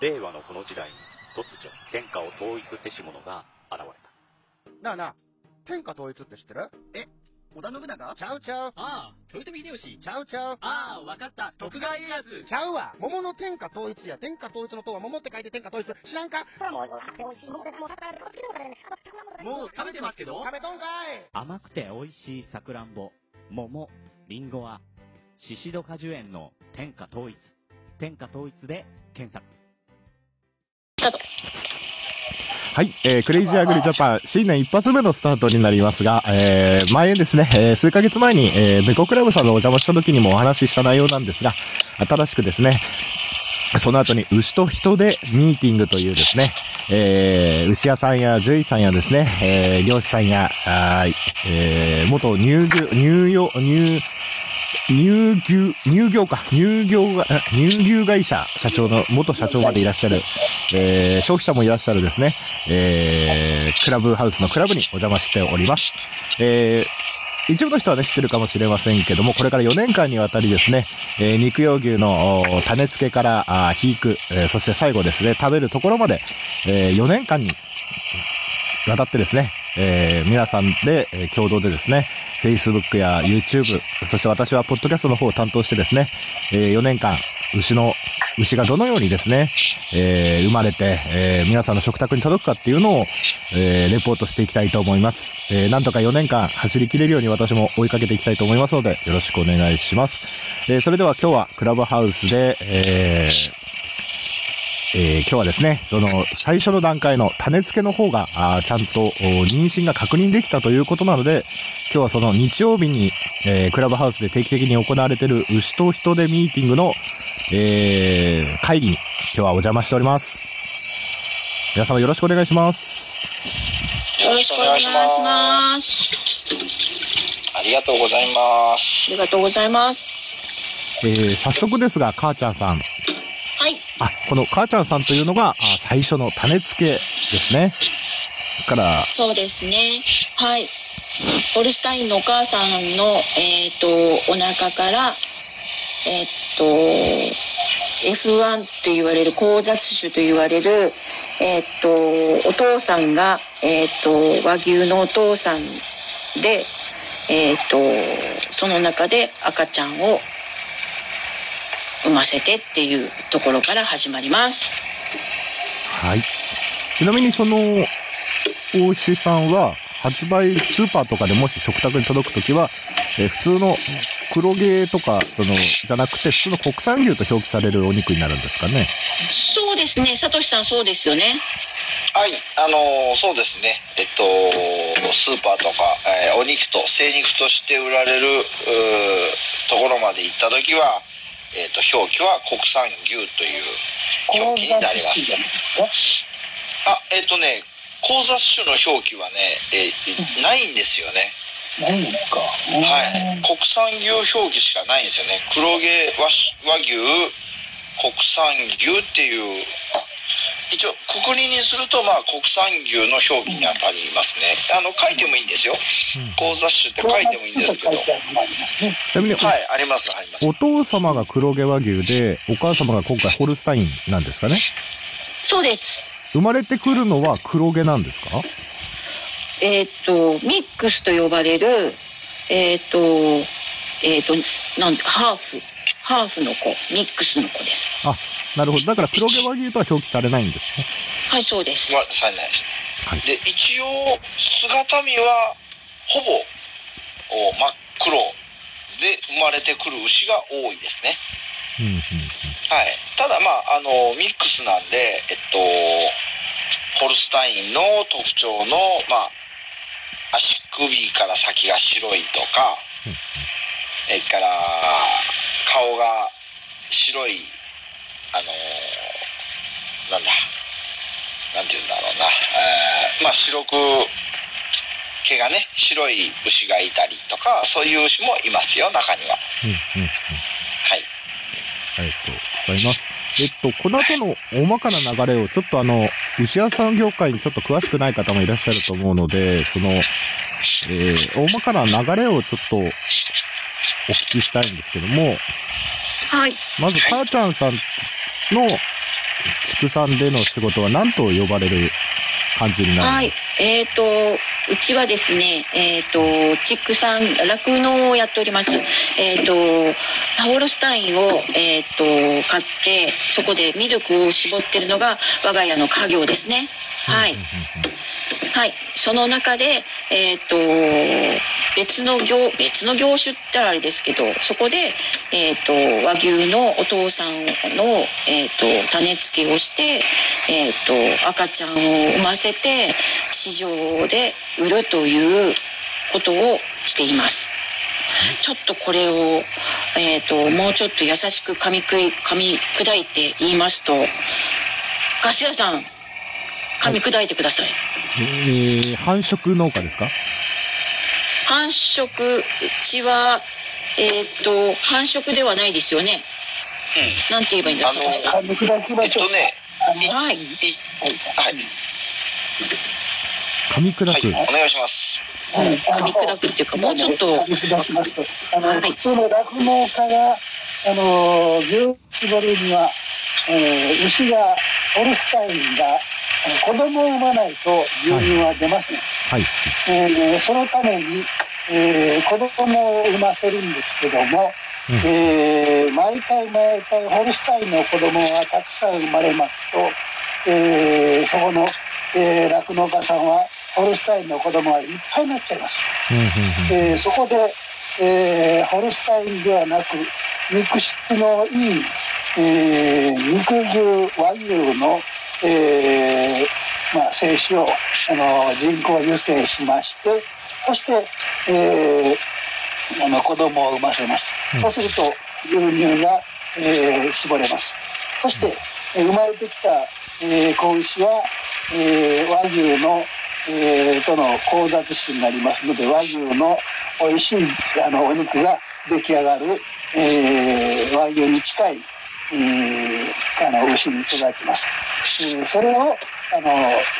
令和のこの時代に突如天下を統一せし者が現れた。なあなあ、天下統一って知ってる？織田信長？ちゃうちゃう。ああ、豊臣秀吉。ちゃうちゃう。ああ、わかった。徳川家康。ちゃうわ。桃の天下統一や。天下統一の塔は桃って書いて天下統一。知らんか？もう食べてますけど？食べとんかい甘くて美味しいさくらんぼ、桃、りんごは、シシド果樹園の天下統一。天下統一で検索。はい、えー、クレイジーアグリジャパン、新年一発目のスタートになりますが、えー、前ですね、えー、数ヶ月前に、えー、ベコクラブさんのお邪魔した時にもお話しした内容なんですが、新しくですね、その後に牛と人でミーティングというですね、えー、牛屋さんや獣医さんやですね、えー、漁師さんや、あえー、元乳牛、乳用、乳、乳牛、乳業か、乳業が、乳牛会社社長の、元社長までいらっしゃる、えー、消費者もいらっしゃるですね、えー、クラブハウスのクラブにお邪魔しております。えー一部の人はね、知ってるかもしれませんけども、これから4年間にわたりですね、えー肉用牛の種付けから、あー肥育、えーそして最後ですね、食べるところまで、え4年間にわたってですね、えー皆さんで、えー共同でですね、Facebook や YouTube、そして私はポッドキャストの方を担当してですね、え4年間、牛の、牛がどのようにですね、え生まれて、え皆さんの食卓に届くかっていうのを、えレポートしていきたいと思います。えーなんとか4年間走り切れるように私も追いかけていきたいと思いますので、よろしくお願いします。えそれでは今日はクラブハウスで、えーえー今日はですね、その最初の段階の種付けの方が、あーちゃんとお妊娠が確認できたということなので、今日はその日曜日に、えークラブハウスで定期的に行われている牛と人でミーティングの、えー会議に今日はお邪魔しております。皆様よろしくお願いします。よろしくお願いします。ありがとうございます。ありがとうございます。えー早速ですが、母ちゃんさん。あ、この母ちゃんさんというのが、あ最初の種付けですね。から、そうですね。はい。ホルスタインのお母さんの、えっ、と、お腹から、えっ、と、F1 って言われる、交雑種と言われる、えっ、と、お父さんが、えっ、と、和牛のお父さんで、えっ、と、その中で赤ちゃんを産ませてっていうところから始まります。はい。ちなみにその、大牛さんは、発売、スーパーとかでもし食卓に届くときは、えー普通の黒毛とか、その、じゃなくて、普通の国産牛と表記されるお肉になるんですかね。そうですね、サトシさんそうですよね。はい、あのーそうですね、えっと、スーパーとか、えーお肉と、精肉として売られるところまで行ったときは、えっと、表記は国産牛という表記になります。あ、えっとね、交雑種の表記はね、えーないんですよね。ないんか。はい。国産牛表記しかないんですよね。黒毛和和牛、国産牛っていう、一応、くくりにすると、まあ、国産牛の表記に当たりますね。あの、書いてもいいんですよ。交雑種って書いてもいいんですけど。はい、ちなみに、あります、あります。お父様が黒毛和牛で、お母様が今回ホルスタインなんですかね？そうです。生まれてくるのは黒毛なんですか？えっ、と、ミックスと呼ばれる、えっ、と、えっ、と、なんハーフ、ハーフの子、ミックスの子です。あ、なるほど。だから黒毛和牛とは表記されないんですね。はい、そうです。はされないです。で、一応、姿見は、ほぼ、お真っ黒で生まれてくる牛が多いですね。うんうんはい。ただ、まあ、あの、ミックスなんで、えっと、ホルスタインの特徴の、まあ、足首から先が白いとか、それから、顔が白い、あのなんだ、なんて言うんだろうな、えーまあ、白く、毛がね、白い牛がいたりとか、そういう牛もいますよ、中には。うんうんうん。はい。ありがとうございます。えっと、この後の大まかな流れを、ちょっとあの、牛屋さん業界にちょっと詳しくない方もいらっしゃると思うので、その、えー、大まかな流れをちょっとお聞きしたいんですけども、はい。まず、母ちゃんさんの畜産での仕事は何と呼ばれる感じになるんはい。えっ、と、うちはですね、えっ、と、畜産、酪農をやっております。えっ、と、ホルスタインを、えっ、と、買って、そこでミルクを絞ってるのが我が家の家業ですね。はい。はい。その中で、えっ、と、別の業、別の業種ってあれですけど、そこで、えっ、と、和牛のお父さんの、えっ、と、種付けをして、えっ、と、赤ちゃんを産ませて、市場で売るということをしています。ちょっとこれを、えっ、と、もうちょっと優しく噛みく、噛み砕いて言いますと、頭さん、噛み砕いてください。えー繁殖農家ですか？繁殖、うちは、えっ、と、繁殖ではないですよね。なんて言えばいいんですか、あの。えっとね、はい。いはい、噛み砕く。はい、お願いします。はい噛み砕くっていうか、もうちょっと、噛み砕きますと、あの、はい普通の酪農家が、あの、牛を絞るには、えー牛が、ホルスタインが、子供を産まないと牛乳は出ません。はい。えーそのために、えー子供を産ませるんですけども、うんえー毎回毎回ホルスタインの子供がたくさん生まれますと、えーそこのえー酪農、家さんはホルスタインの子供がいっぱいになっちゃいます。うんうんうんえーそこで、えーホルスタインではなく肉質のいい、えー肉牛和牛の、えーまあ、精子をあの人工授精しましてそして、えーあの子供を産ませます、うん。そうすると牛乳が、えー絞れます。そして、えー生まれてきた、えー子牛は、えー和牛の、えーとの交雑種になりますので和牛の美味しいあのお肉が出来上がる、えー和牛に近い、えーあの牛に育ちます、えーそれをあの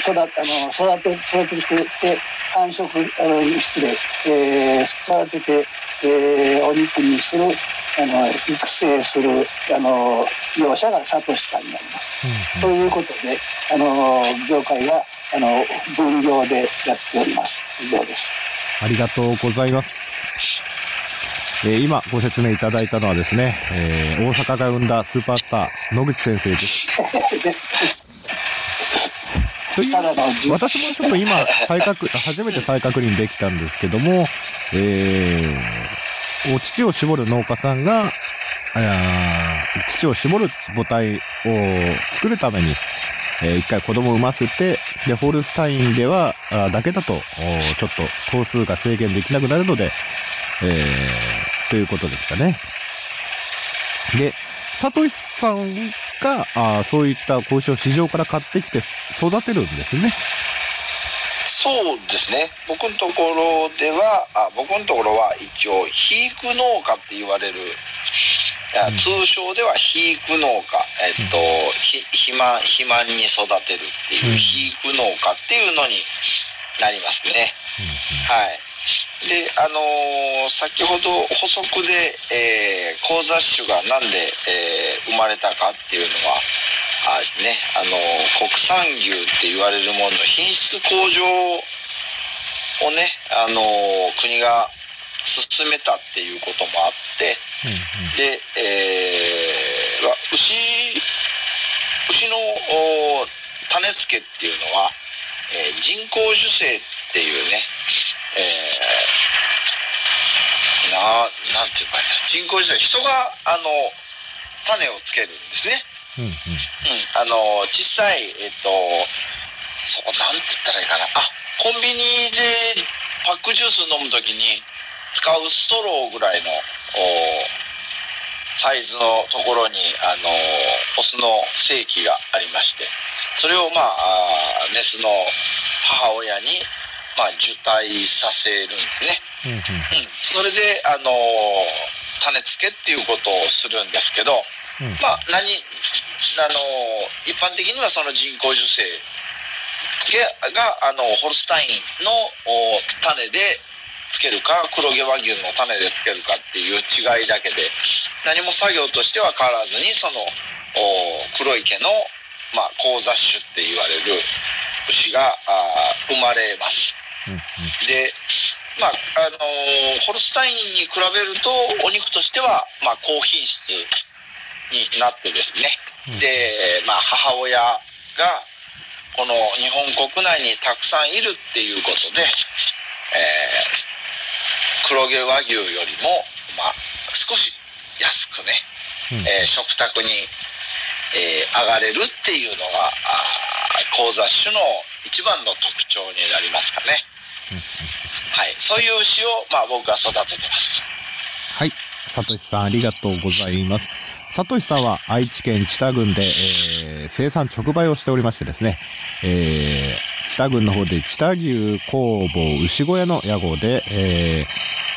育あの育て育ててて繁殖あの失礼、えー育てて、えーお肉にするあの育成するあの業者がサトシさんになります。ということで、あの業界はあの分業でやっております。以上です。ありがとうございます。えー今ご説明いただいたのはですね、えー大阪が生んだスーパースター、野口先生です。で という私もちょっと今、再確、初めて再確認できたんですけども、えー、お乳を絞る農家さんが、乳を絞る母体を作るために、えー一回子供を産ませて、で、ホルスタインでは、あーだけだと、ちょっと頭数が制限できなくなるので、えー、ということでしたね。で、サトシさんが、あーそういった子牛を市場から買ってきて育てるんですね。そうですね。僕のところでは、あ僕のところは一応、肥育農家って言われる、通称では肥育農家、えっと、ひ肥満、肥満に育てるっていううん肥育農家っていうのになりますね。はい。で、あのー先ほど補足で、えー、交雑種がなんで、えー生まれたかっていうのは、あね、あのー国産牛って言われるものの品質向上をね、あのー国が進めたっていうこともあって、で、えーわ牛、牛のお種付けっていうのは、えー人工授精っていうね、えー、な、なんていうかな、人工授精、人が、あの、種をつけるんですね。うんうんうん、あの、小さい、えっと、そう、なんて言ったらいいかな。あ、コンビニでパックジュース飲むときに使うストローぐらいの、おサイズのところに、あの、オスの精液がありまして、それを、まあ、あーメスの母親に、まあ、受胎させるんですね。うんうんうん、それで、あの種付けっていうことをするんですけど、うんまあ、何、あの一般的にはその人工授精が、あの、ホルスタインのお種でつけるか、黒毛和牛の種でつけるかっていう違いだけで、何も作業としては変わらずに、その、お黒い毛のまあ、高雑種って言われる牛が生まれます。うんうんで、まあ、あのーホルスタインに比べると、お肉としては、まあ、高品質になってですね。うんで、まあ、母親が、この日本国内にたくさんいるっていうことで、えー黒毛和牛よりも、まあ、少し安くね、うんえー食卓に、えー上がれるっていうのが、あー高雑種の一番の特徴になりますかね。はい。そういう牛を、まあ僕は育ててます。はい。さとしさん、ありがとうございます。さとしさんは愛知県知多郡で、えー生産直売をしておりましてですね、えー、知多郡の方で知多牛工房牛小屋の屋号で、え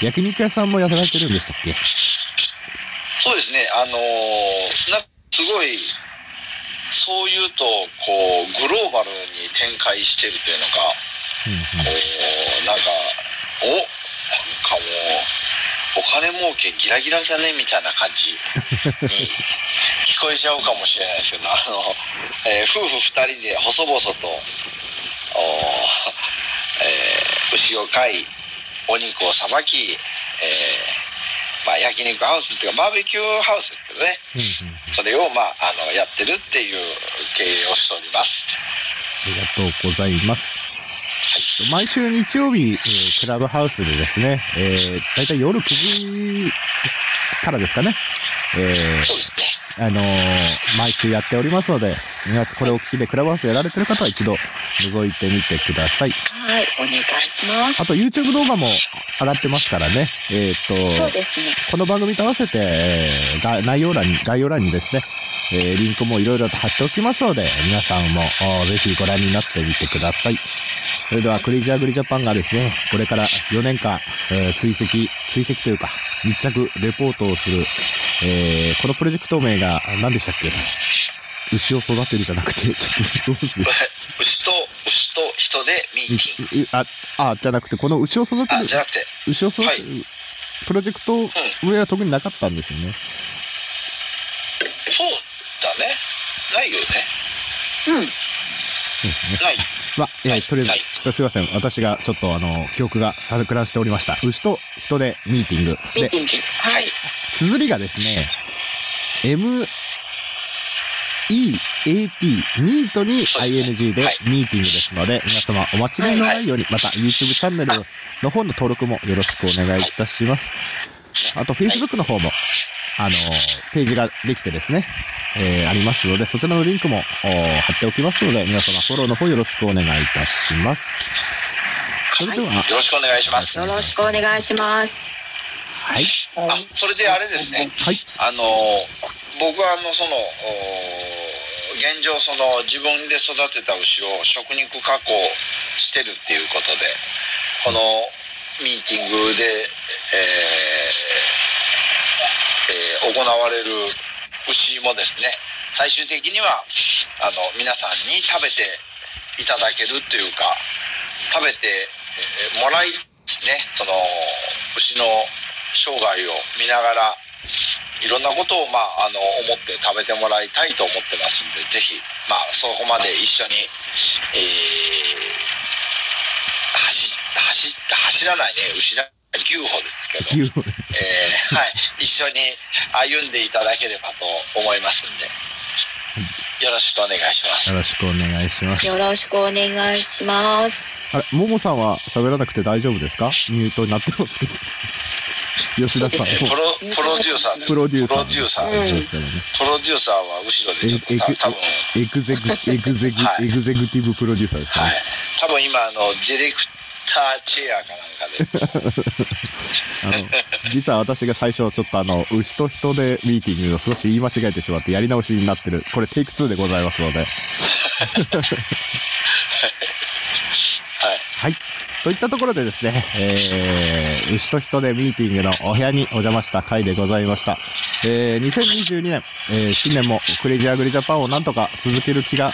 ー、焼肉屋さんもやられてるんでしたっけ？そうですね。あのーな、すごい、そういうと、こう、グローバルに展開してるというのか、うんこう、なんか、お、なんかもう、お金儲けギラギラだね、みたいな感じに 聞こえちゃうかもしれないですけど、あの、えー夫婦二人で細々と、おえー牛を飼い、お肉をさばき、えーまあ、焼肉ハウスっていうか、バーベキューハウスですけどね、うんうん。それを、まあ、あの、やってるっていう経営をしております。ありがとうございます。毎週日曜日、えークラブハウスでですね、えー、だいたい夜9時からですかね、え。ー、あのー毎週やっておりますので、皆さんこれをお聞きでクラブハウスやられてる方は一度覗いてみてください。はい、お願いします。あと YouTube 動画も上がってますからね、えーっと、そうですね。この番組と合わせて、えーが内容欄に、概要欄にですね、えーリンクもいろいろと貼っておきますので、皆さんもおぜひご覧になってみてください。それでは、クレイジーアグリジャパンがですね、これから4年間、えー追跡、追跡というか、密着、レポートをする、えーこのプロジェクト名が何でしたっけ？牛を育てるじゃなくて、ちょっと、どうする 牛と人でミーティング。いあ、あ、じゃなくて、この牛を育てあ、るじゃなくて、牛を育てる、プロジェクト上は特になかったんですよね。そうだね。ないよね。うん。そうですね。ない。まあ、いとりあはえず、すいません。私がちょっとあの、記憶が錯乱しておりました。牛と人でミーティング。でミーテ、ィング。はい。綴りがですね、M、E、A、T、ミートに ING ではいミーティングですので、皆様お間違いのないように、また YouTube チャンネルの方の登録もよろしくお願いいたします。あと Facebook の方も、あの、ページができてですね、えーありますので、そちらのリンクもお貼っておきますので、皆様フォローの方よろしくお願いいたします。それでは、よろしくお願いします。よろしくお願いします。はい。あ、それであれですね。はい。あの、僕はあの、その、お現状、その、自分で育てた牛を食肉加工してるっていうことで、このミーティングで、えーえー行われる牛もですね、最終的には、あの、皆さんに食べていただけるっていうか、食べて、えーもらいね、その、牛の生涯を見ながら、いろんなことを、まあ、あの、思って食べてもらいたいと思ってますんで、ぜひ、まあ、そこまで一緒に、えー、走、走、走らないね、牛だ、牛歩ですけど、牛えーはい、一緒に歩んでいただければと思いますんで、よろしくお願いします。よろしくお願いします。よろしくお願いします。あれ、ももさんは喋らなくて大丈夫ですか？ミュートになってますけど。吉田さんプロ、プロデューサーです。プロデューサー。プロデューサー。プロデューサーは後ろでちょっと多分、エグゼグ、エグゼグ、はいエグゼクティブプロデューサーですね。はい。多分今、あの、ディレクターチェアかなんかで、あの、実は私が最初ちょっとあの、牛と人でミーティングを少し言い間違えてしまってやり直しになってる。これテイク2でございますので。はい。はい。といったところでですね、えー、牛と人でミーティングのお部屋にお邪魔した回でございました。えー、2022年、えー、新年もクレイジーアグリジャパンをなんとか続ける気が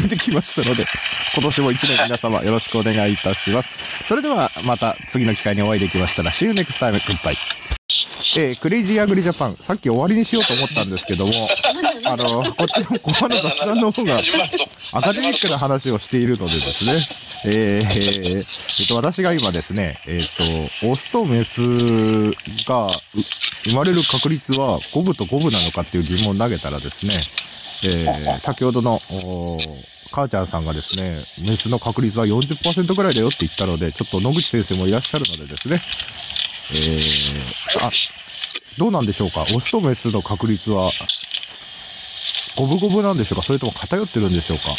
出てきましたので、今年も一年皆様よろしくお願いいたします。それではまた次の機会にお会いできましたら、See you next time. Goodbye. えークレイジーアグリジャパン、さっき終わりにしようと思ったんですけども、あの、こっちの後半の雑談の方が。アカデミックな話をしているのでですね、えーえっと、私が今ですね、えっと、オスとメスがう生まれる確率は五分と五分なのかっていう疑問を投げたらですね、えー先ほどの、母ちゃんさんがですね、メスの確率は40%ぐらいだよって言ったので、ちょっと野口先生もいらっしゃるのでですね、えー、あ、どうなんでしょうか？オスとメスの確率は、五分五分なんでしょうか？それとも偏ってるんでしょうか？こ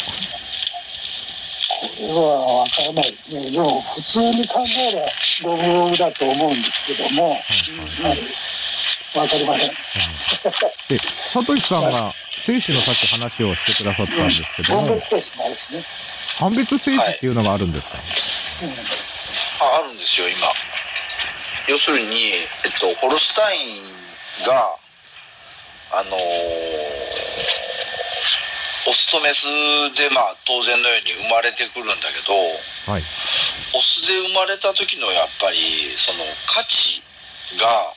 れはわからないですね。でも、普通に考えれば五分五分だと思うんですけども、はいわかりません。で、サトシさんが精子のさっき話をしてくださったんですけども分別、テストもあるしね。判別精子っていうのがあるんですか、ああるんですよ、今。要するに、えっと、ホルスタインが、あのーオスとメスで、まあ、当然のように生まれてくるんだけど、はい。オスで生まれた時のやっぱり、その価値が、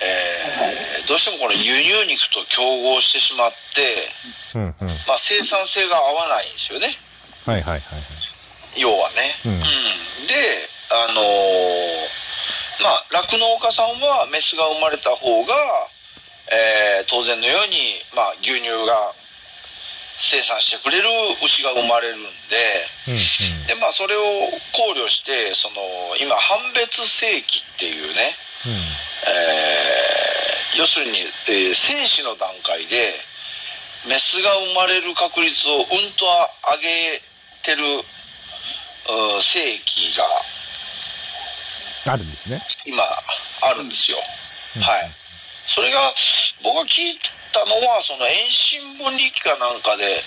えーどうしてもこの輸入肉と競合してしまって、うんうん。まあ、生産性が合わないんですよね。はいはいはいはい。要はね。うんで、あのーまあ、酪農家さんはメスが生まれた方が、えー当然のように、まあ、牛乳が生産してくれる牛が生まれるんで、うんうん。で、まあ、それを考慮して、その、今、判別正規っていうね、えー要するに、えー精子の段階で、メスが生まれる確率をうんと上げてる、うん正規がうん。あるんですね。今あるんですよ。うんはい。それが、僕が聞いたのは、その遠心分離機かなんかで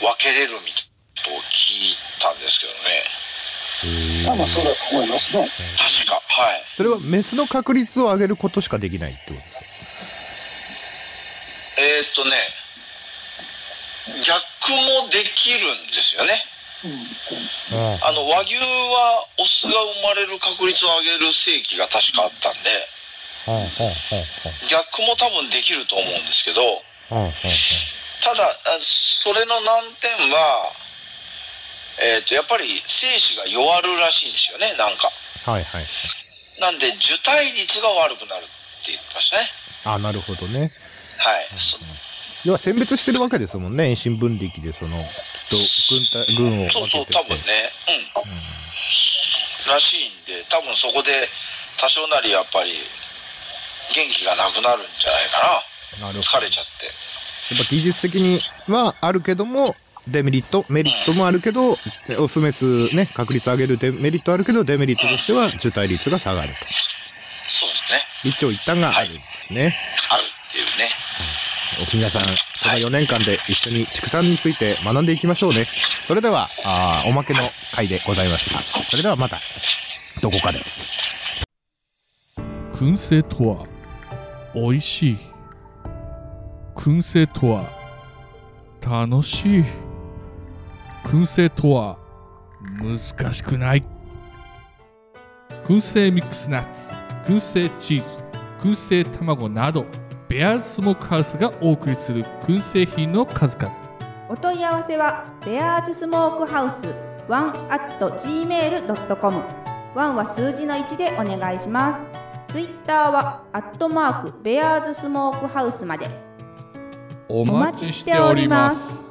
分けれるみたいなことを聞いたんですけどね。まあまあ、そうだと思いますね。確か。はい。それはメスの確率を上げることしかできないってことですか？えーっとね、逆もできるんですよね。うんあの、和牛はオスが生まれる確率を上げる正規が確かあったんで、逆も多分できると思うんですけど、ただ、あそれの難点は、えーっと、やっぱり精子が弱るらしいんですよね、なんか。あはいはい。なんで、受胎率が悪くなるって言ってましたね。あ、なるほどね。はい。そ要は選別してるわけですもんね。遠心分離機で、その、きっと軍隊、軍をそうそう。多分ね。うん。らしいんで、多分そこで多少なりやっぱり元気がなくなるんじゃないかうん、なるな。ほど。疲れちゃって。やっぱ技術的にはあるけども、デメリット、メリットもあるけど、オスメスね、確率上げるデメリットあるけど、デメリットとしては受胎率が下がると。そうですね。一長一短があるんですね。あるっていうね。皆さん、この4年間で一緒に畜産について学んでいきましょうね。それでは、あおまけの回でございました。それではまた、どこかで。燻製とは美味しい燻製とは楽しい燻製とは難しくない燻製ミックスナッツ燻製チーズ燻製卵などベアーズスモークハウスがお送りする燻製品の数々。お問い合わせはベアーズスモークハウス1 at gmail.com 1は数字の1でお願いします。ツイッターはアットマークベアーズスモークハウスまで。お待ちしております